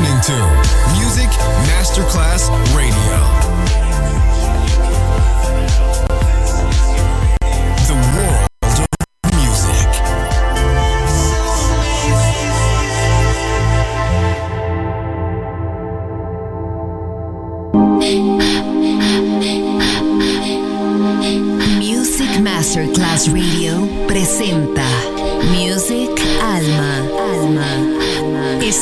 listening to Music Masterclass Radio. The world of music. Music Masterclass Radio presenta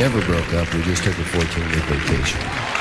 never broke up. We just took a 14 week vacation.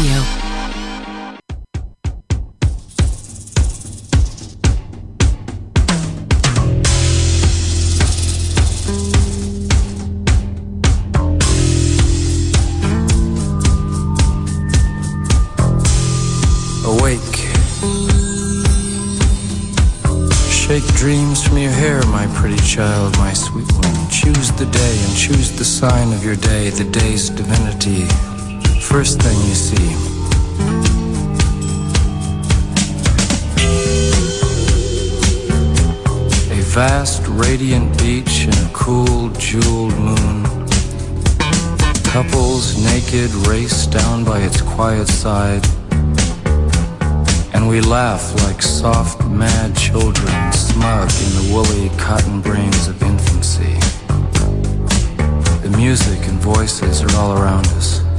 Radio. Awake. Shake dreams from your hair, my pretty child, my sweet one. Choose the day and choose the sign of your day, the day's divinity, First thing you see. A vast, radiant beach and a cool, jeweled moon. Couples naked race down by its quiet side. And we laugh like soft, mad children, smug in the woolly cotton brains of infancy. The music and voices are all around us.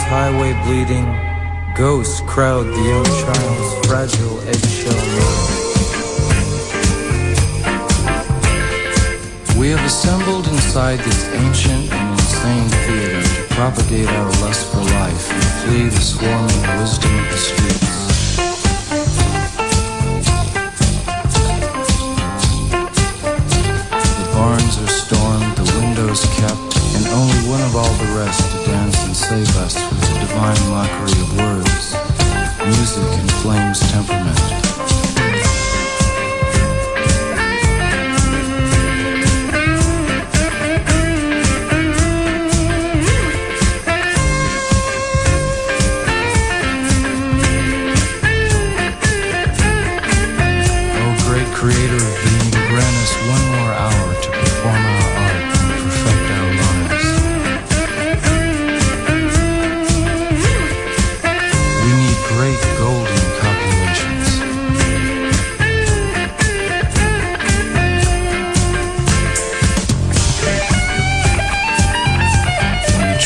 Highway bleeding. Ghosts crowd the young child's fragile eggshell. We have assembled inside this ancient and insane theater to propagate our lust for life and flee the swarming wisdom of the streets.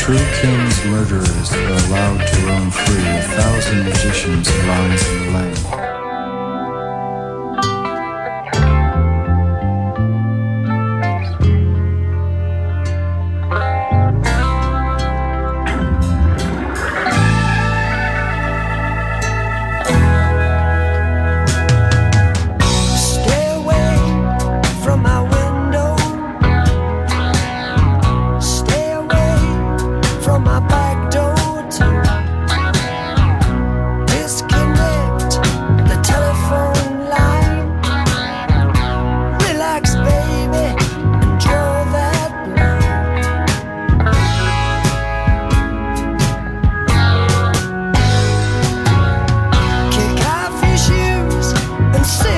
True king's murderers are allowed to roam free, a thousand magicians arise in the land. say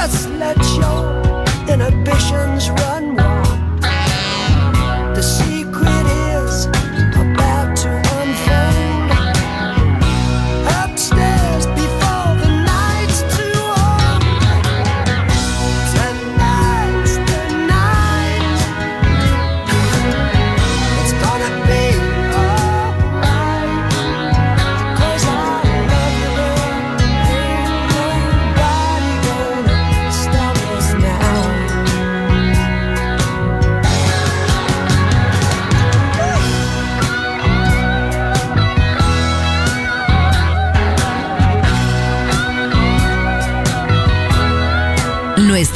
Just let your inhibitions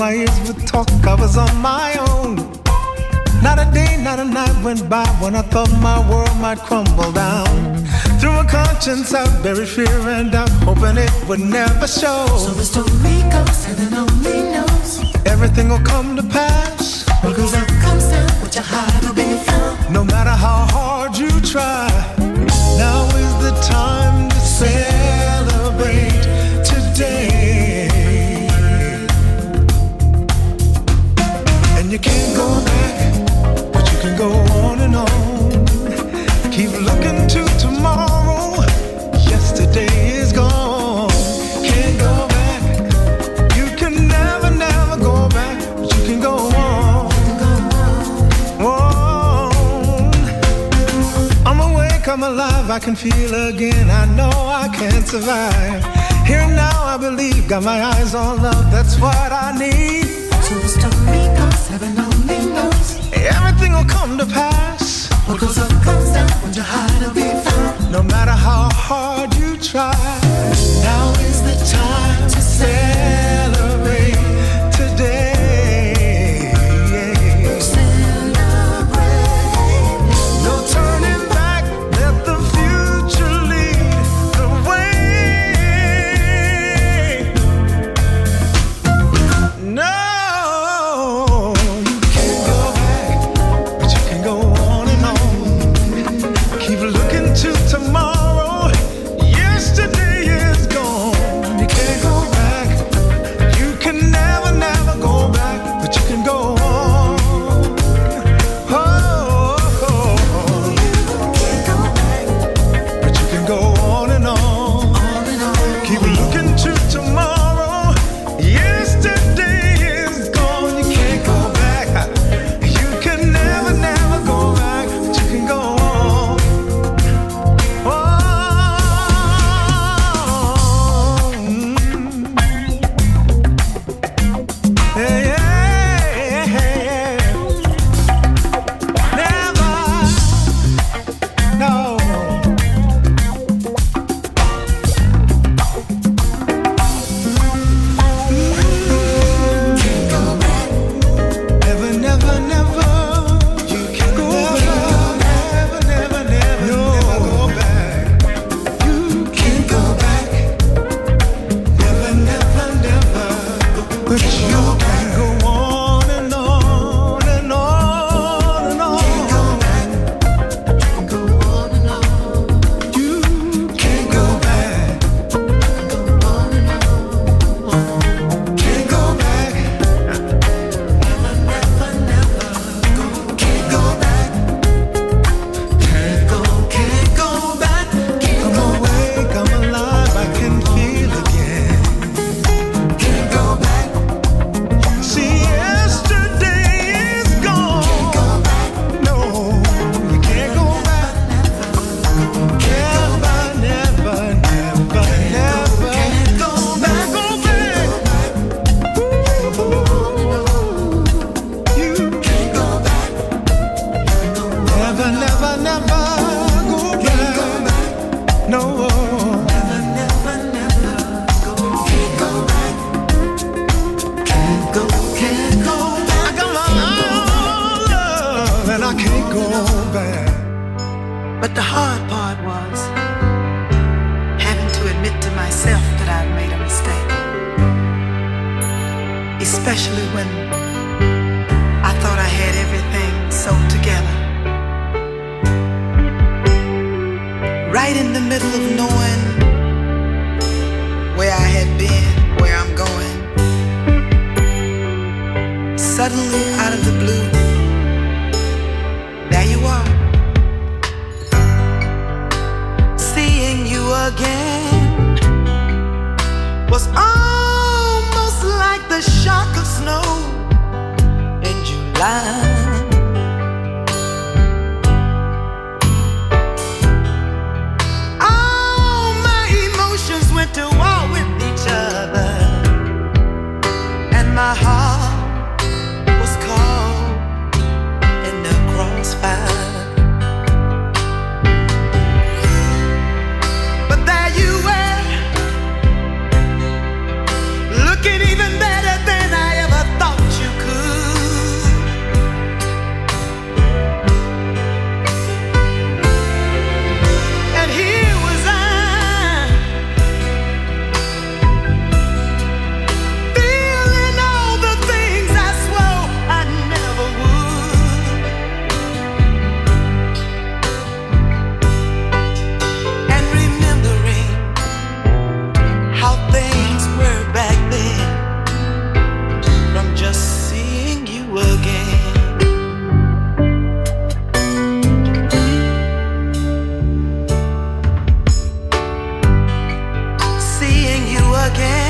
my ears would talk, I was on my own. Not a day, not a night went by when I thought my world might crumble down. Through a conscience, I buried fear and doubt, hoping it would never show. So the story goes, heaven only knows everything will come to pass. What goes up comes down, what you hide will be found. No matter how hard. I can feel again. I know I can't survive. Here now, I believe. Got my eyes on love. That's what I need. So the story goes, heaven only knows. Everything will come to pass. can't go back. But the hard part was having to admit to myself that I'd made a mistake. Especially when I thought I had everything sewed together. Right in the middle of knowing where I had been, where I'm going. Suddenly, out of the blue, again was almost like the shock of snow in July. All my emotions went to war with each other, and my heart. again.